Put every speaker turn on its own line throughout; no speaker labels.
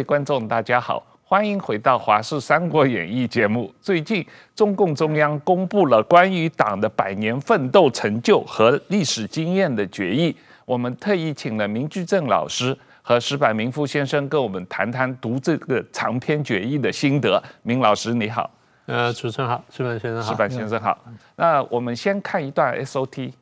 位观众，大家好，欢迎回到《华视三国演义》节目。最近，中共中央公布了关于党的百年奋斗成就和历史经验的决议，我们特意请了明居正老师和石柏明夫先生跟我们谈谈读这个长篇决议的心得。明老师你好，
呃，主持人好，石柏先生好，
石柏先生好。那我们先看一段 SOT。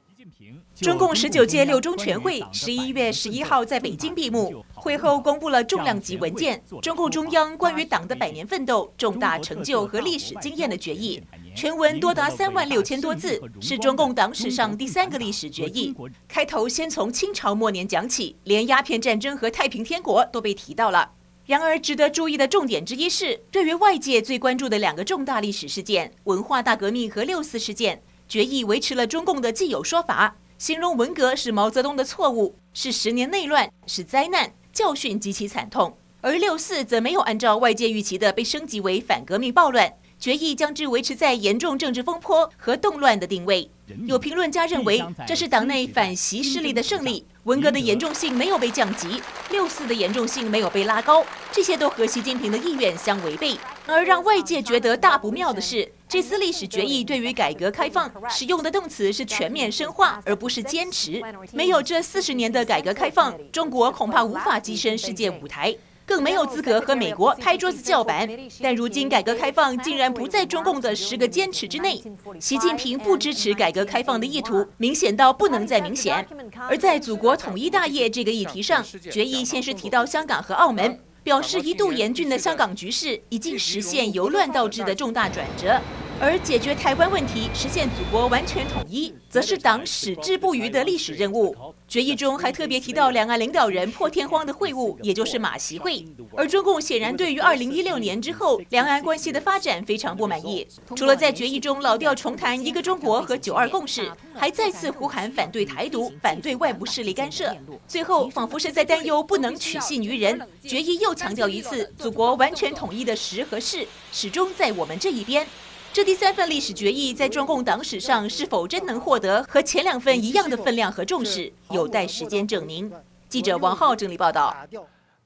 中共十九届六中全会十一月十一号在北京闭幕，会后公布了重量级文件——中共中央关于党的百年奋斗、重大成就和历史经验的决议，全文多达三万六千多字，是中共党史上第三个历史决议。开头先从清朝末年讲起，连鸦片战争和太平天国都被提到了。然而，值得注意的重点之一是，对于外界最关注的两个重大历史事件——文化大革命和六四事件，决议维持了中共的既有说法。形容文革是毛泽东的错误，是十年内乱，是灾难，教训极其惨痛；而六四则没有按照外界预期的被升级为反革命暴乱，决议将之维持在严重政治风波和动乱的定位。有评论家认为，这是党内反习势力的胜利。文革的严重性没有被降级，六四的严重性没有被拉高，这些都和习近平的意愿相违背。而让外界觉得大不妙的是，这次历史决议对于改革开放使用的动词是全面深化，而不是坚持。没有这四十年的改革开放，中国恐怕无法跻身世界舞台。更没有资格和美国拍桌子叫板，但如今改革开放竟然不在中共的十个坚持之内，习近平不支持改革开放的意图明显到不能再明显。而在祖国统一大业这个议题上，决议先是提到香港和澳门，表示一度严峻的香港局势已经实现由乱到治的重大转折。而解决台湾问题、实现祖国完全统一，则是党矢志不渝的历史任务。决议中还特别提到两岸领导人破天荒的会晤，也就是马习会。而中共显然对于二零一六年之后两岸关系的发展非常不满意，除了在决议中老调重弹一个中国和九二共识，还再次呼喊反对台独、反对外部势力干涉。最后仿佛是在担忧不能取信于人，决议又强调一次祖国完全统一的时和势始终在我们这一边。这第三份历史决议在中共党史上是否真能获得和前两份一样的分量和重视，有待时间证明。记者王浩整理报道。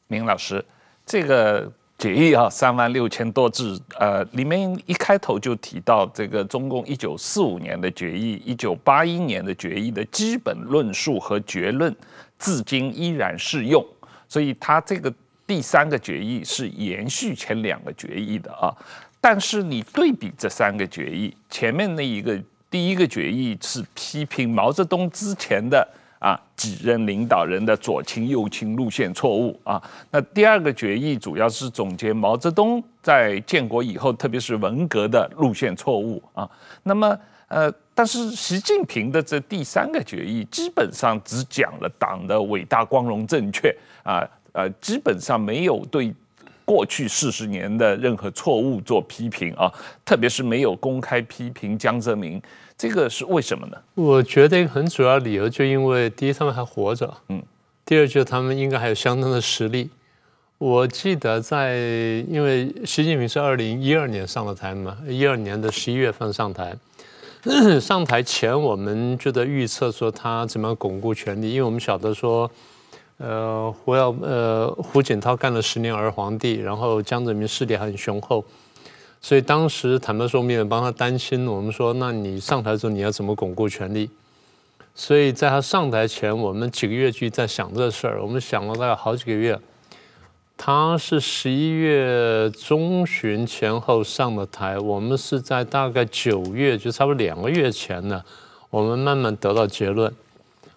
明老师，这个决议啊，三万六千多字，呃，里面一开头就提到这个中共一九四五年的决议、一九八一年的决议的基本论述和结论，至今依然适用。所以，他这个第三个决议是延续前两个决议的啊。但是你对比这三个决议，前面那一个第一个决议是批评毛泽东之前的啊几任领导人的左倾右倾路线错误啊，那第二个决议主要是总结毛泽东在建国以后，特别是文革的路线错误啊。那么呃，但是习近平的这第三个决议基本上只讲了党的伟大光荣正确啊，呃，基本上没有对。过去四十年的任何错误做批评啊，特别是没有公开批评江泽民，这个是为什么呢？
我觉得一个很主要理由就因为第一他们还活着，
嗯，
第二就是他们应该还有相当的实力。我记得在因为习近平是二零一二年上了台嘛，一二年的十一月份上台，上台前我们就在预测说他怎么样巩固权力，因为我们晓得说。呃，胡耀呃胡锦涛干了十年儿皇帝，然后江泽民势力很雄厚，所以当时坦白说，我们也帮他担心。我们说，那你上台之后你要怎么巩固权力？所以在他上台前，我们几个月就在想这事儿。我们想了大概好几个月。他是十一月中旬前后上的台，我们是在大概九月，就差不多两个月前呢，我们慢慢得到结论。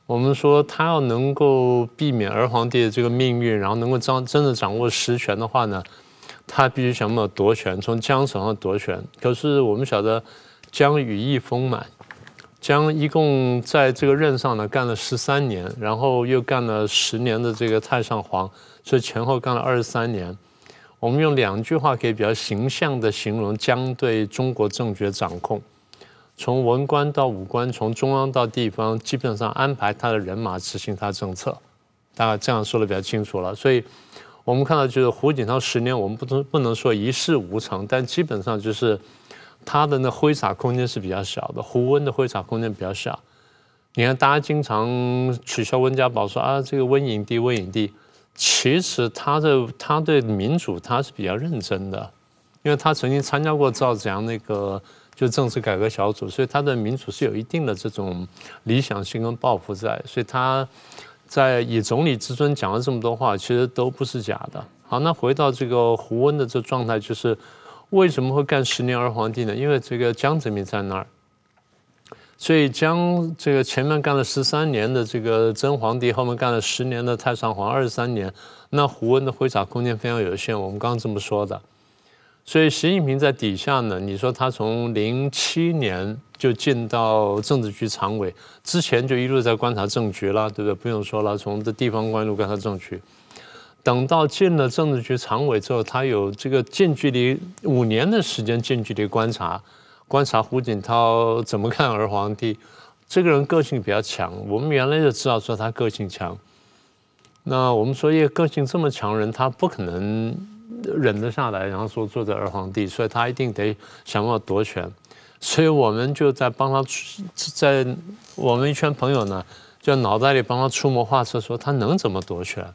我们说他要能够避免儿皇帝的这个命运，然后能够掌真的掌握实权的话呢，他必须想办法夺权，从江手上夺权。可是我们晓得江羽翼丰满，江一共在这个任上呢干了十三年，然后又干了十年的这个太上皇，所以前后干了二十三年。我们用两句话可以比较形象的形容江对中国政局的掌控。从文官到武官，从中央到地方，基本上安排他的人马执行他政策，大概这样说的比较清楚了。所以，我们看到就是胡锦涛十年，我们不能不能说一事无成，但基本上就是他的那挥洒空间是比较小的。胡温的挥洒空间比较小。你看，大家经常取笑温家宝说啊，这个温影帝，温影帝，其实他的他对民主他是比较认真的，因为他曾经参加过赵子阳那个就政治改革小组，所以他的民主是有一定的这种理想性跟抱负在，所以他在以总理之尊讲了这么多话，其实都不是假的。好，那回到这个胡温的这状态，就是为什么会干十年儿皇帝呢？因为这个江泽民在那儿。所以江这个前面干了十三年的这个真皇帝，后面干了十年的太上皇，二十三年，那胡温的挥洒空间非常有限。我们刚刚这么说的，所以习近平在底下呢，你说他从零七年就进到政治局常委，之前就一路在观察政局了，对不对？不用说了，从这地方官路观察政局，等到进了政治局常委之后，他有这个近距离五年的时间近距离观察。观察胡锦涛怎么看儿皇帝，这个人个性比较强。我们原来就知道说他个性强。那我们说一个个性这么强人，他不可能忍得下来，然后说做这儿皇帝，所以他一定得想办法夺权。所以我们就在帮他，在我们一圈朋友呢，就脑袋里帮他出谋划策，说他能怎么夺权。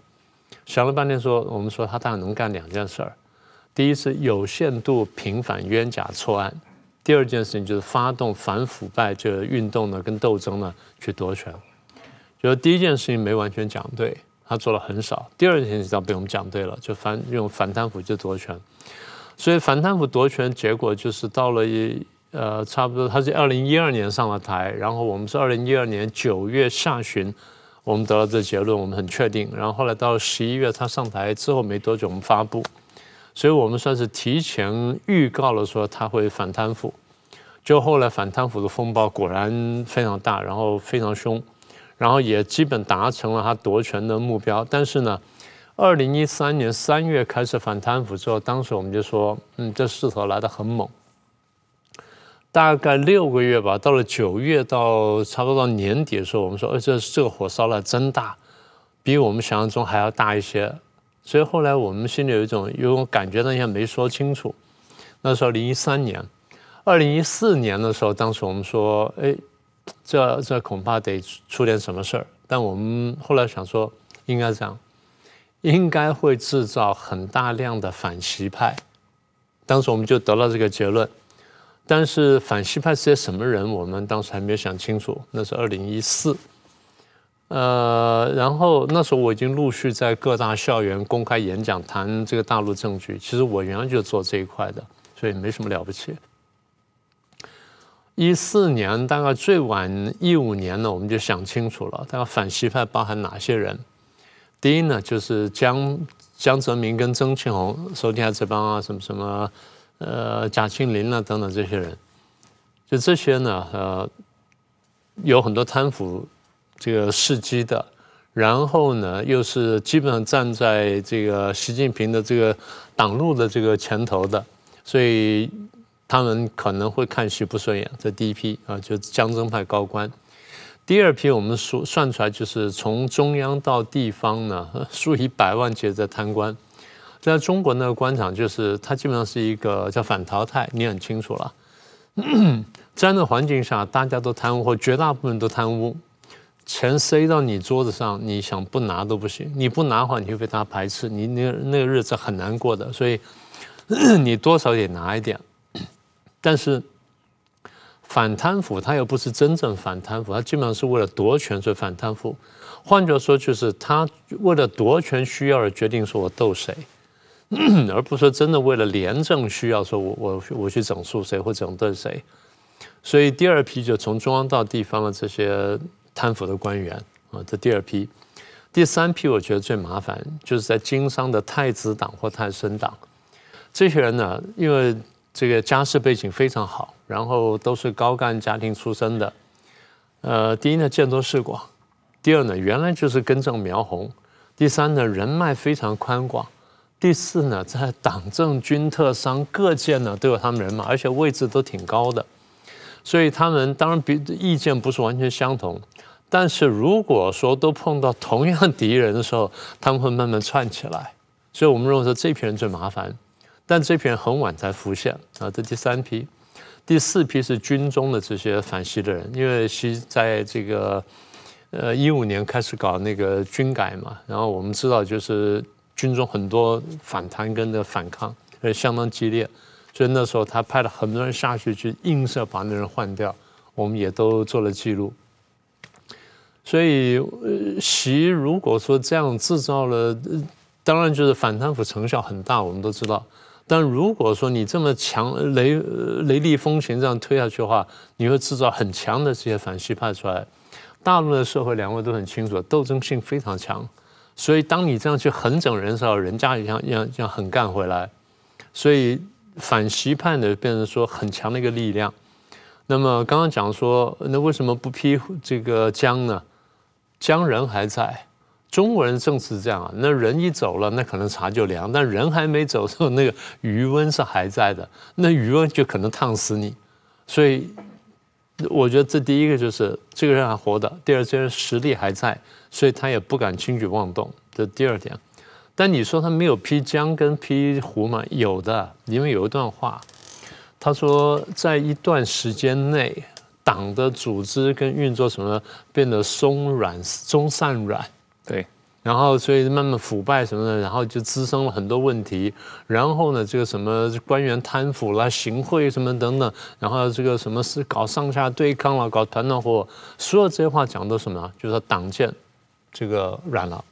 想了半天，说我们说他大概能干两件事儿：第一是有限度平反冤假错案。第二件事情就是发动反腐败这个运动呢，跟斗争呢，去夺权。就是第一件事情没完全讲对，他做了很少。第二件事情被我们讲对了，就反用反贪腐就夺权。所以反贪腐夺权结果就是到了一呃差不多，他是二零一二年上了台，然后我们是二零一二年九月下旬，我们得到这结论，我们很确定。然后后来到了十一月他上台之后没多久，我们发布。所以我们算是提前预告了说他会反贪腐。就后来反贪腐的风暴果然非常大，然后非常凶，然后也基本达成了他夺权的目标。但是呢，二零一三年三月开始反贪腐之后，当时我们就说，嗯，这势头来得很猛。大概六个月吧，到了九月到差不多到年底的时候，我们说，哎，这这个火烧了真大，比我们想象中还要大一些。所以后来我们心里有一种有种感觉，但也没说清楚。那时候零一三年。二零一四年的时候，当时我们说，哎，这这恐怕得出点什么事儿。但我们后来想说，应该这样，应该会制造很大量的反西派。当时我们就得到这个结论。但是反西派是些什么人，我们当时还没有想清楚。那是二零一四，呃，然后那时候我已经陆续在各大校园公开演讲，谈这个大陆政局。其实我原来就做这一块的，所以没什么了不起。一四年大概最晚一五年呢，我们就想清楚了，大概反西派包含哪些人？第一呢，就是江江泽民跟曾庆红、手底下这帮啊，什么什么，呃，贾庆林啊等等这些人，就这些呢，呃，有很多贪腐这个事迹的，然后呢，又是基本上站在这个习近平的这个党路的这个前头的，所以。他们可能会看习不顺眼，这第一批啊，就江浙派高官。第二批我们数算出来，就是从中央到地方呢，数以百万计的贪官。在中国那个官场，就是它基本上是一个叫反淘汰，你很清楚了。在那环境下，大家都贪污，或绝大部分都贪污，钱塞到你桌子上，你想不拿都不行。你不拿的话，你会被他排斥，你那那个日子很难过的。所以 你多少也拿一点。但是反贪腐，他又不是真正反贪腐，他基本上是为了夺权所以反贪腐。换句话说，就是他为了夺权需要而决定说我斗谁，而不是说真的为了廉政需要说我我我去整肃谁或整顿谁。所以第二批就从中央到地方的这些贪腐的官员啊，这第二批。第三批我觉得最麻烦，就是在经商的太子党或太孙党，这些人呢，因为。这个家世背景非常好，然后都是高干家庭出身的。呃，第一呢，见多识广；第二呢，原来就是根正苗红；第三呢，人脉非常宽广；第四呢，在党政军特商各界呢都有他们人脉，而且位置都挺高的。所以他们当然比意见不是完全相同，但是如果说都碰到同样敌人的时候，他们会慢慢串起来。所以我们认为说这批人最麻烦。但这批人很晚才浮现啊，这第三批，第四批是军中的这些反习的人，因为习在这个呃，一五年开始搞那个军改嘛，然后我们知道就是军中很多反弹跟的反抗，呃，相当激烈，所以那时候他派了很多人下去去硬是要把那人换掉，我们也都做了记录。所以，呃，习如果说这样制造了，当然就是反贪腐成效很大，我们都知道。但如果说你这么强雷雷厉风行这样推下去的话，你会制造很强的这些反西派出来。大陆的社会，两位都很清楚，斗争性非常强。所以，当你这样去狠整人的时候，人家也想要要狠干回来。所以，反西派的，变成说很强的一个力量。那么，刚刚讲说，那为什么不批这个江呢？江人还在。中国人政治是这样啊，那人一走了，那可能茶就凉；但人还没走的时候，那个余温是还在的，那余温就可能烫死你。所以。我觉得这第一个就是这个人还活的，第二这个人实力还在，所以他也不敢轻举妄动。这第二点。但你说他没有批江跟批胡吗？有的，因为有一段话，他说在一段时间内，党的组织跟运作什么变得松软、松散软。
对。
然后，所以慢慢腐败什么的，然后就滋生了很多问题。然后呢，这个什么官员贪腐啦、行贿什么等等，然后这个什么是搞上下对抗了、搞团团伙，所有这些话讲的什么？就是党建这个软了，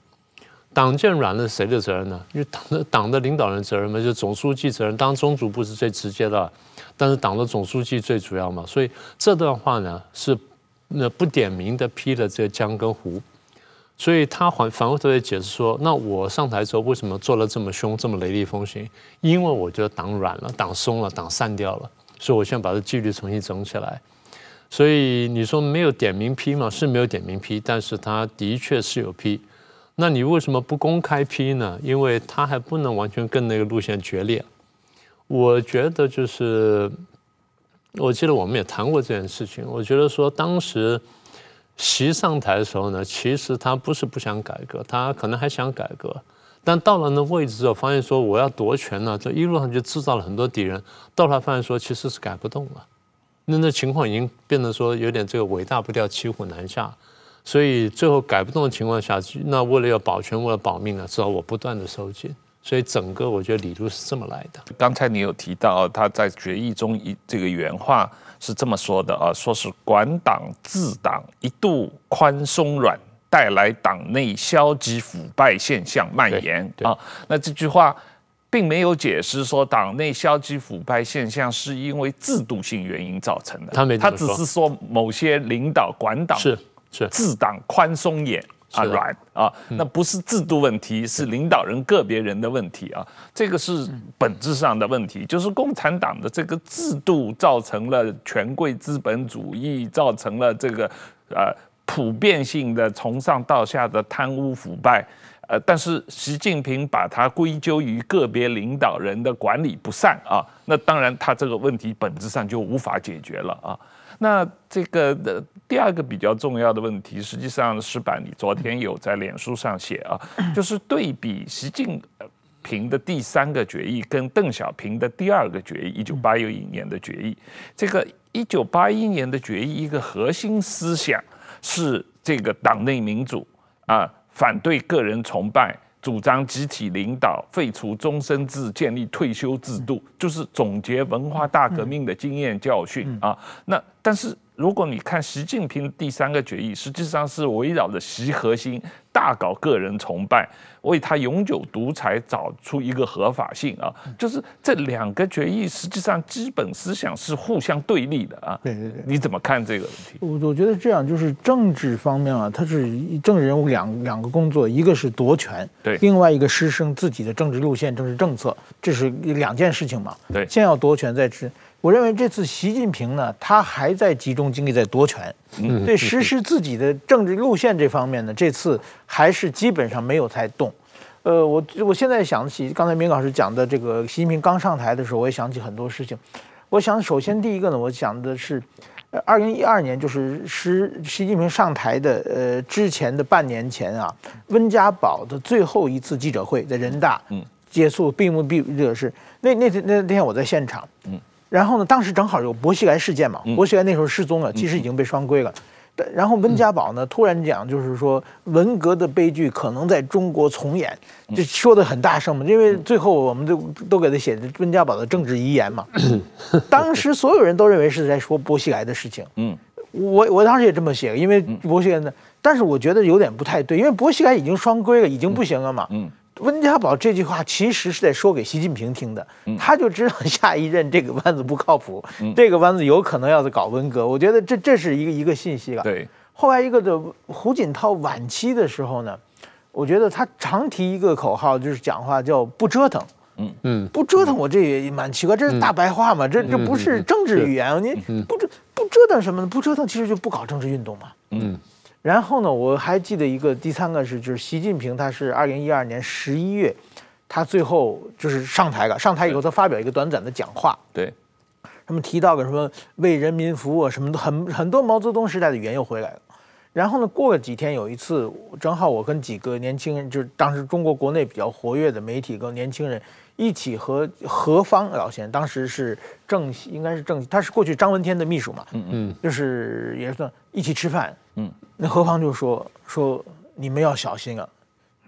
党建软了，谁的责任呢？因为党的党的领导人责任嘛，就总书记责任。当，中组部是最直接的，但是党的总书记最主要嘛。所以这段话呢，是那不点名的批了这个江跟胡。所以他反反过头来解释说：“那我上台之后为什么做了这么凶、这么雷厉风行？因为我觉得党软了、党松了、党散掉了，所以我现在把这纪律重新整起来。所以你说没有点名批吗？是没有点名批，但是他的确是有批。那你为什么不公开批呢？因为他还不能完全跟那个路线决裂。我觉得就是，我记得我们也谈过这件事情。我觉得说当时。”习上台的时候呢，其实他不是不想改革，他可能还想改革，但到了那位置之后，发现说我要夺权了，这一路上就制造了很多敌人。到了发现说其实是改不动了，那那情况已经变得说有点这个尾大不掉，骑虎难下，所以最后改不动的情况下，那为了要保全，为了保命呢，只好我不断的收紧。所以整个我觉得理路是这么来的。
刚才你有提到他在决议中一这个原话。是这么说的啊，说是管党治党一度宽松软，带来党内消极腐败现象蔓延啊。那这句话并没有解释说党内消极腐败现象是因为制度性原因造成的，
他没，
他只是说某些领导管党
是是
治党宽松严。啊，软啊，那不是制度问题，是领导人个别人的问题啊，这个是本质上的问题，就是共产党的这个制度造成了权贵资本主义，造成了这个呃普遍性的从上到下的贪污腐败，呃，但是习近平把它归咎于个别领导人的管理不善啊，那当然他这个问题本质上就无法解决了啊。那这个的第二个比较重要的问题，实际上石板你昨天有在脸书上写啊，就是对比习近平的第三个决议跟邓小平的第二个决议，一九八一年的决议，这个一九八一年的决议一个核心思想是这个党内民主啊，反对个人崇拜。主张集体领导，废除终身制，建立退休制度，就是总结文化大革命的经验教训啊。那但是如果你看习近平第三个决议，实际上是围绕着习核心。大搞个人崇拜，为他永久独裁找出一个合法性啊！就是这两个决议，实际上基本思想是互相对立的啊。
对对对，
你怎么看这个问题？
我我觉得这样，就是政治方面啊，它是政治人物两两个工作，一个是夺权，
对，
另外一个施行自己的政治路线、政治政策，这是两件事情嘛。
对，
先要夺权再治。我认为这次习近平呢，他还在集中精力在夺权，对实施自己的政治路线这方面呢，这次还是基本上没有太动。呃，我我现在想起刚才明老师讲的这个习近平刚上台的时候，我也想起很多事情。我想首先第一个呢，我想的是，呃，二零一二年就是习习近平上台的呃之前的半年前啊，温家宝的最后一次记者会在人大嗯结束闭幕闭这个是那那天那天我在现场。然后呢，当时正好有薄熙来事件嘛，薄熙来那时候失踪了，其实已经被双规了。然后温家宝呢突然讲，就是说文革的悲剧可能在中国重演，就说的很大声嘛，因为最后我们都都给他写的温家宝的政治遗言嘛。当时所有人都认为是在说薄熙来的事情。嗯，我我当时也这么写，因为薄熙来呢，但是我觉得有点不太对，因为薄熙来已经双规了，已经不行了嘛。嗯。温家宝这句话其实是在说给习近平听的，他就知道 下一任这个弯子不靠谱，这个弯子有可能要搞文革。我觉得这这是一个一个信息了。
对，
后来一个的胡锦涛晚期的时候呢，我觉得他常提一个口号，就是讲话叫不折腾。嗯嗯，不折腾，我这也蛮奇怪，这是大白话嘛？这这不是政治语言，你不折不折腾什么呢？不折腾其实就不搞政治运动嘛。嗯。然后呢，我还记得一个第三个是，就是习近平，他是二零一二年十一月，他最后就是上台了。上台以后，他发表一个短暂的讲话，
对，
他们提到个什么为人民服务，什么的，很很多毛泽东时代的语言又回来了。然后呢，过了几天，有一次正好我跟几个年轻人，就是当时中国国内比较活跃的媒体跟年轻人一起和何方老先生，当时是政，应该是政，他是过去张闻天的秘书嘛，嗯嗯，就是也算一起吃饭。嗯，那何方就说说你们要小心啊，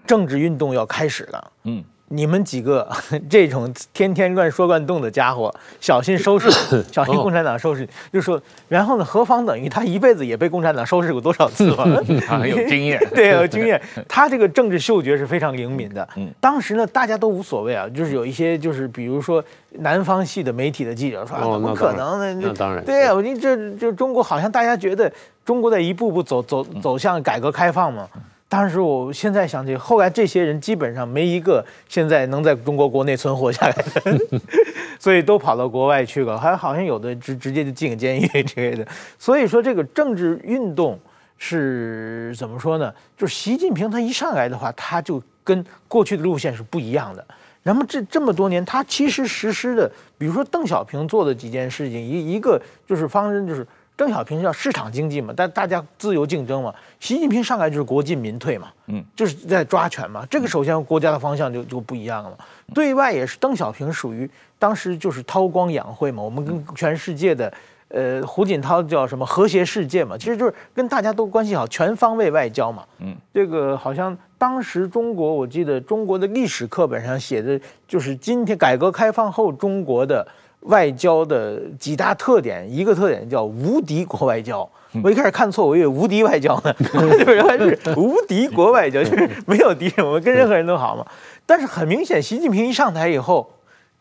政治运动要开始了。嗯。你们几个 这种天天乱说乱动的家伙，小心收拾，小心共产党收拾。就说，然后呢，何方等于他一辈子也被共产党收拾过多少次了？
他 很有经验，
对，有经验。他这个政治嗅觉是非常灵敏的。当时呢，大家都无所谓啊，就是有一些就是比如说南方系的媒体的记者说，怎么可能呢？
那当然，
对啊，你这就中国好像大家觉得中国在一步步走走走向改革开放嘛。当时我现在想起，后来这些人基本上没一个现在能在中国国内存活下来的，所以都跑到国外去了，还好像有的直直接就进了监狱之类的。所以说这个政治运动是怎么说呢？就是习近平他一上来的话，他就跟过去的路线是不一样的。那么这这么多年，他其实实施的，比如说邓小平做的几件事情，一一个就是方针就是。邓小平叫市场经济嘛，但大家自由竞争嘛。习近平上来就是国进民退嘛，嗯，就是在抓权嘛。这个首先国家的方向就就不一样了嘛。对外也是邓小平属于当时就是韬光养晦嘛，我们跟全世界的，呃，胡锦涛叫什么和谐世界嘛，其实就是跟大家都关系好，全方位外交嘛。嗯，这个好像当时中国，我记得中国的历史课本上写的就是今天改革开放后中国的。外交的几大特点，一个特点叫无敌国外交。我一开始看错，我以为无敌外交呢，原来是无敌国外交，就是没有敌人，我们跟任何人都好嘛。但是很明显，习近平一上台以后，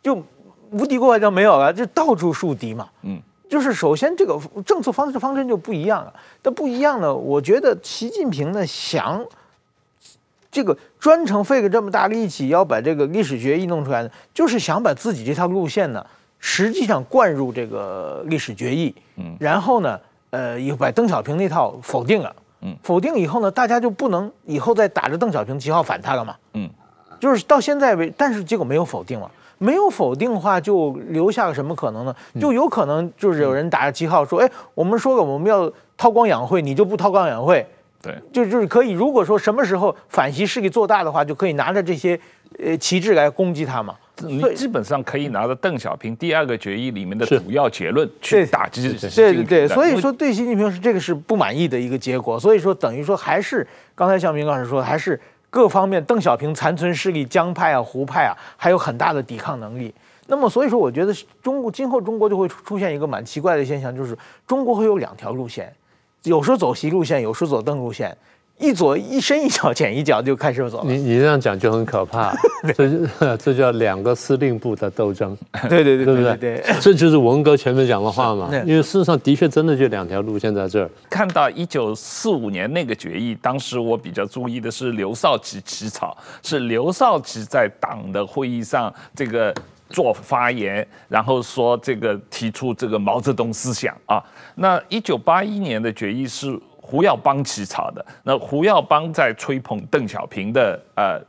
就无敌国外交没有了，就到处树敌嘛。嗯，就是首先这个政策方式方针就不一样了。但不一样呢，我觉得习近平呢想这个专程费个这么大力气要把这个历史决议弄出来呢，就是想把自己这条路线呢。实际上灌入这个历史决议，嗯，然后呢，呃，又把邓小平那套否定了，嗯，否定以后呢，大家就不能以后再打着邓小平旗号反他了嘛，嗯，就是到现在为，但是结果没有否定了，没有否定的话，就留下个什么可能呢？就有可能就是有人打着旗号说，哎，我们说了我们要韬光养晦，你就不韬光养晦，
对，
就就是可以，如果说什么时候反习势力做大的话，就可以拿着这些呃旗帜来攻击他嘛。
你基本上可以拿着邓小平第二个决议里面的主要结论去打击习近平。
对对对，所以说对习近平是这个是不满意的一个结果。所以说等于说还是刚才向明老师说，还是各方面邓小平残存势力江派啊、胡派啊，还有很大的抵抗能力。那么所以说，我觉得中国今后中国就会出现一个蛮奇怪的现象，就是中国会有两条路线，有时候走习路线，有时候走邓路线。一左一深一脚浅一脚就开始走了。
你你这样讲就很可怕，这 这叫两个司令部的斗争。
对对对，对不对？
对，这就是文革前面讲的话嘛。因为事实上的确真的就两条路线在这儿。
看到一九四五年那个决议，当时我比较注意的是刘少奇起草，是刘少奇在党的会议上这个做发言，然后说这个提出这个毛泽东思想啊。那一九八一年的决议是。胡耀邦起草的，那胡耀邦在吹捧邓小平的呃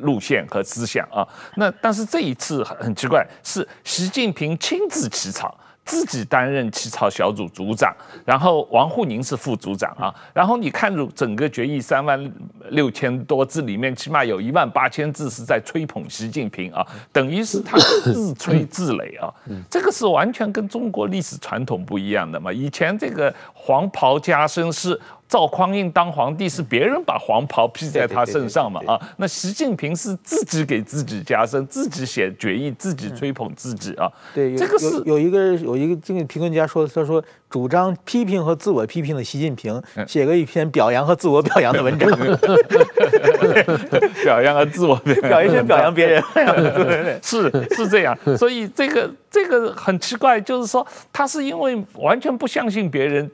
路线和思想啊，那但是这一次很很奇怪，是习近平亲自起草，自己担任起草小组组长，然后王沪宁是副组长啊。然后你看整个决议三万六千多字里面，起码有一万八千字是在吹捧习近平啊，等于是他自吹自擂啊。这个是完全跟中国历史传统不一样的嘛。以前这个黄袍加身是。赵匡胤当皇帝是别人把黄袍披在他身上嘛？啊，那习近平是自己给自己加身，自己写决议，自己吹捧自己啊。
对，这个是有一个有一个这个评论家说，他说主张批评和自我批评的习近平写过一篇表扬和自我表扬的文章，
表扬和自我
表 一篇表扬别人，
是是这样。所以这个这个很奇怪，就是说他是因为完全不相信别人，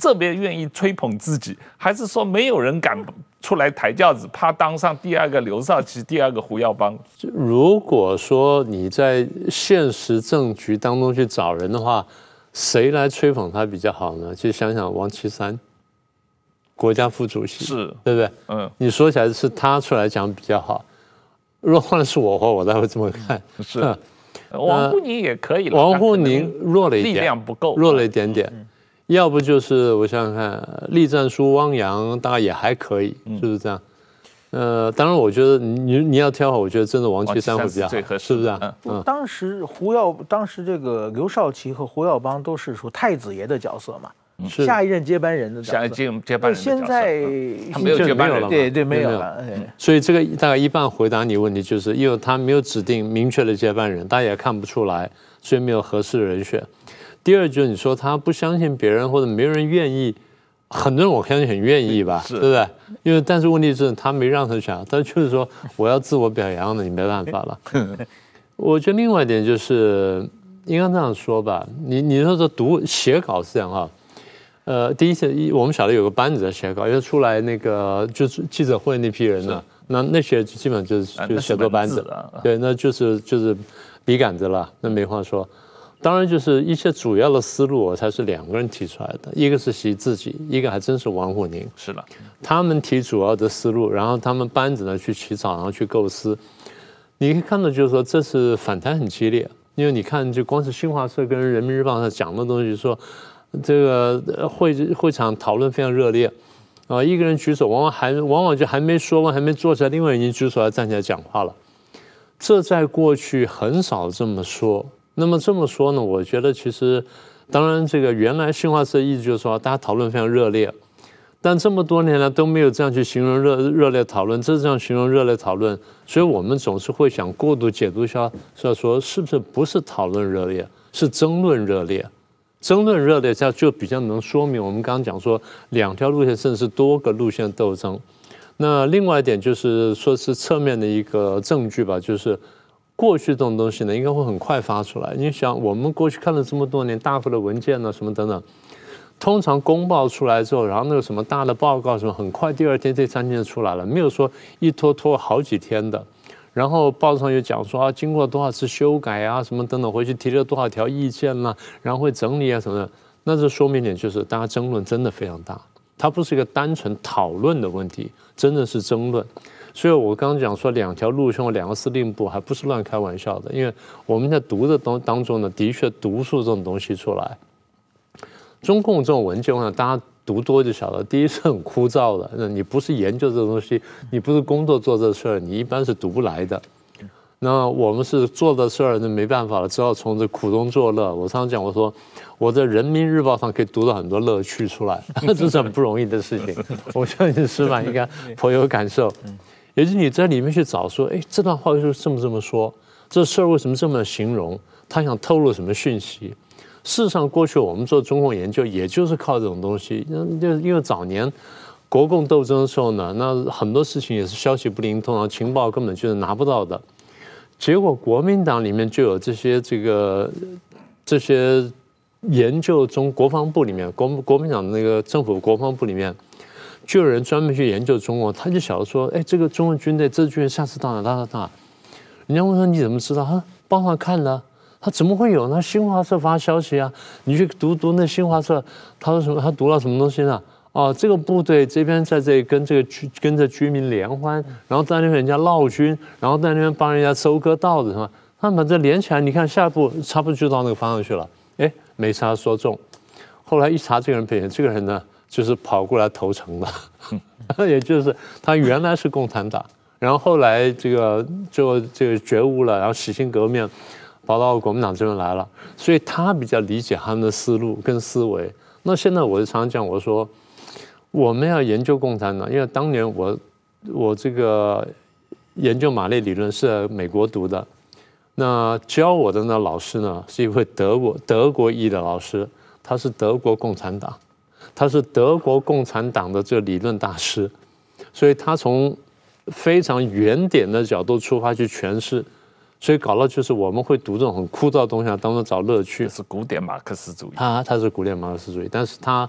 特别愿意吹捧自己。自己还是说没有人敢出来抬轿子，怕当上第二个刘少奇，第二个胡耀邦。
如果说你在现实政局当中去找人的话，谁来吹捧他比较好呢？就想想王岐山，国家副主席，
是
对不对？
嗯，
你说起来是他出来讲比较好。如果换的是我的话，我才会这么看。
是，王沪宁也可以了。
王沪宁弱了一点，
力量不够，
弱了一点点。要不就是我想想看，栗战书汪洋大概也还可以，嗯、就是这样。呃，当然，我觉得你你要挑好，我觉得真的王岐山会比较好，是，是不是啊？
嗯。当时胡耀，当时这个刘少奇和胡耀邦都是说太子爷的角色嘛，是下一任接班人的角色。
下一任接班人。
现在
他没有接班人了，
对对，没有了。
所以这个大概一半回答你问题，就是因为他没有指定明确的接班人，大家也看不出来，所以没有合适的人选。第二就是你说他不相信别人或者没人愿意，很多人我相信很愿意吧，对不对？因为但是问题是他没让他想，他就是说我要自我表扬的，你没办法了。我觉得另外一点就是应该这样说吧，你你说这读写稿是这样哈，呃，第一次我们晓得有个班子在写稿，因为出来那个就是记者会那批人呢，那那些基本上就是就是写作班子了，对，那就是就是笔杆子了，那没话说。当然，就是一些主要的思路，我才是两个人提出来的，一个是习自己，一个还真是王沪宁。
是的，
他们提主要的思路，然后他们班子呢去起草，然后去构思。你可以看到，就是说这次反弹很激烈，因为你看，就光是新华社跟人民日报上讲的东西，说这个会会场讨论非常热烈啊，一个人举手，往往还往往就还没说完，还没坐下，另外已经举手要站起来讲话了。这在过去很少这么说。那么这么说呢，我觉得其实，当然这个原来新华社意思就是说，大家讨论非常热烈，但这么多年来都没有这样去形容热热烈讨论，这是这样形容热烈讨论，所以我们总是会想过度解读一下，是说是不是不是讨论热烈，是争论热烈，争论热烈，这样就比较能说明我们刚刚讲说两条路线甚至是多个路线斗争。那另外一点就是说是侧面的一个证据吧，就是。过去这种东西呢，应该会很快发出来。你想，我们过去看了这么多年大幅的文件呢，什么等等，通常公报出来之后，然后那个什么大的报告什么，很快第二天、第三天就出来了，没有说一拖拖好几天的。然后报上又讲说啊，经过多少次修改啊，什么等等，回去提了多少条意见呐，然后会整理啊什么的。那这说明点就是，大家争论真的非常大，它不是一个单纯讨论的问题，真的是争论。所以我刚刚讲说两条路线，两个司令部，还不是乱开玩笑的。因为我们在读的当当中呢，的确读出这种东西出来。中共这种文件，我想大家读多就晓得，第一是很枯燥的。那你不是研究这东西，你不是工作做这事儿，你一般是读不来的。那我们是做的事儿，那没办法了，只好从这苦中作乐。我常常讲，我说我在人民日报上可以读到很多乐趣出来，这是很不容易的事情。我相信石板应该 颇有感受。也就是你在里面去找说，哎，这段话是这么这么说，这事儿为什么这么形容？他想透露什么讯息？事实上，过去我们做中共研究，也就是靠这种东西。就因为早年国共斗争的时候呢，那很多事情也是消息不灵通，然后情报根本就是拿不到的。结果国民党里面就有这些这个这些研究中国防部里面国国民党的那个政府国防部里面。就有人专门去研究中国，他就晓得说，哎，这个中国军队，这支军队下次到哪到哪到哪？人家问说你怎么知道？他帮他看了，他怎么会有呢？新华社发消息啊，你去读读那新华社，他说什么？他读了什么东西呢？哦，这个部队这边在这里跟这个居跟着居民联欢，然后在那边人家闹军，然后在那边帮人家收割稻子，什么？他们把这连起来，你看下一步差不多就到那个方向去了。哎，没啥说中。后来一查这个人背景，这个人呢就是跑过来投诚的，也就是他原来是共产党，然后后来这个就这个觉悟了，然后洗心革面，跑到国民党这边来了，所以他比较理解他们的思路跟思维。那现在我就常常讲，我说我们要研究共产党，因为当年我我这个研究马列理论是在美国读的，那教我的那老师呢是一位德国德国裔的老师。他是德国共产党，他是德国共产党的这个理论大师，所以他从非常原点的角度出发去诠释，所以搞到就是我们会读这种很枯燥的东西，当中找乐趣。
是古典马克思主义，
他他是古典马克思主义，但是他，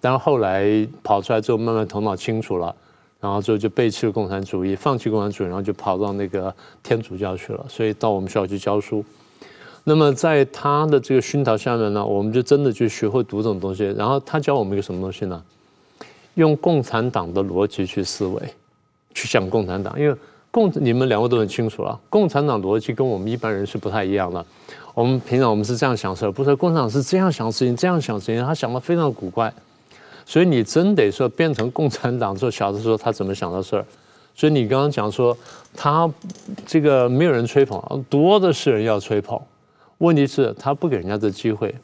但是后来跑出来之后，慢慢头脑清楚了，然后之后就背弃了共产主义，放弃共产主义，然后就跑到那个天主教去了，所以到我们学校去教书。那么在他的这个熏陶下面呢，我们就真的就学会读这种东西。然后他教我们一个什么东西呢？用共产党的逻辑去思维，去想共产党。因为共你们两位都很清楚了，共产党逻辑跟我们一般人是不太一样的。我们平常我们是这样想事儿，不是共产党是这样想事情，这样想事情，他想的非常古怪。所以你真得说变成共产党之后，晓得说他怎么想的事儿。所以你刚刚讲说他这个没有人吹捧，多的是人要吹捧。问题是，他不给人家这机会，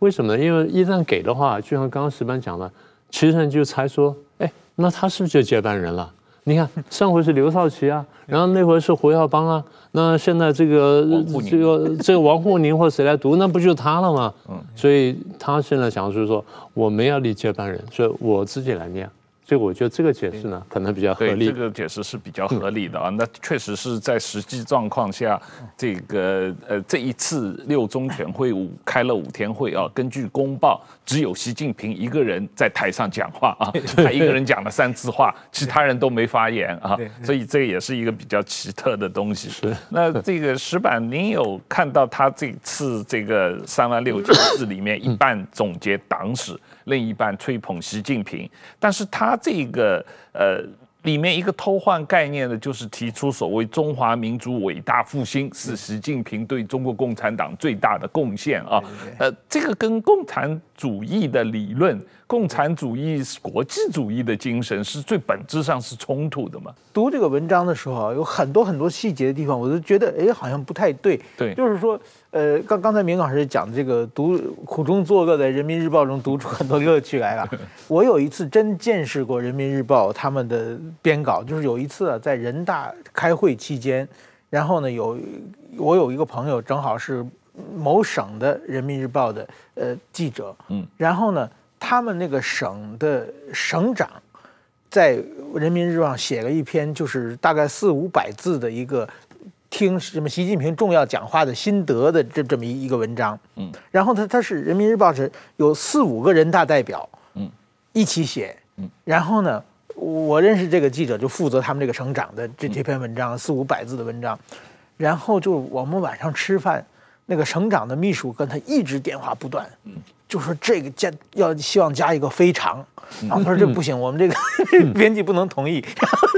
为什么呢？因为一旦给的话，就像刚刚石班讲的，其实人就猜说，哎，那他是不是就接班人了？你看上回是刘少奇啊，然后那回是胡耀邦啊，那现在这个这个这个王沪宁或谁来读，那不就是他了吗？嗯，所以他现在想就是说，我没要立接班人，所以我自己来念。所以我觉得这个解释呢，可能比较合理。
这个解释是比较合理的啊。那确实是在实际状况下，这个呃这一次六中全会五开了五天会啊，根据公报，只有习近平一个人在台上讲话啊，他一个人讲了三次话，其他人都没发言啊。所以这也是一个比较奇特的东西。是。那这个石板，您有看到他这次这个三万六千字里面，一半总结党史，另一半吹捧习近平，但是他这个呃里面一个偷换概念呢，就是提出所谓中华民族伟大复兴是习近平对中国共产党最大的贡献啊，呃，这个跟共产主义的理论。共产主义是国际主义的精神，是最本质上是冲突的嘛？
读这个文章的时候啊，有很多很多细节的地方，我都觉得哎，好像不太对。
对，
就是说，呃，刚刚才明老师讲的这个读苦中作乐，在人民日报中读出很多乐趣来了。我有一次真见识过人民日报他们的编稿，就是有一次啊，在人大开会期间，然后呢，有我有一个朋友正好是某省的人民日报的呃记者，嗯，然后呢。他们那个省的省长，在《人民日报》上写了一篇，就是大概四五百字的一个听什么习近平重要讲话的心得的这这么一一个文章。嗯，然后他他是《人民日报》是有四五个人大代表，嗯，一起写。嗯，然后呢，我认识这个记者，就负责他们这个省长的这这篇文章，四五百字的文章。然后就我们晚上吃饭，那个省长的秘书跟他一直电话不断。嗯。就说这个加要希望加一个非常，然后他说这不行，我们这个编辑不能同意。然后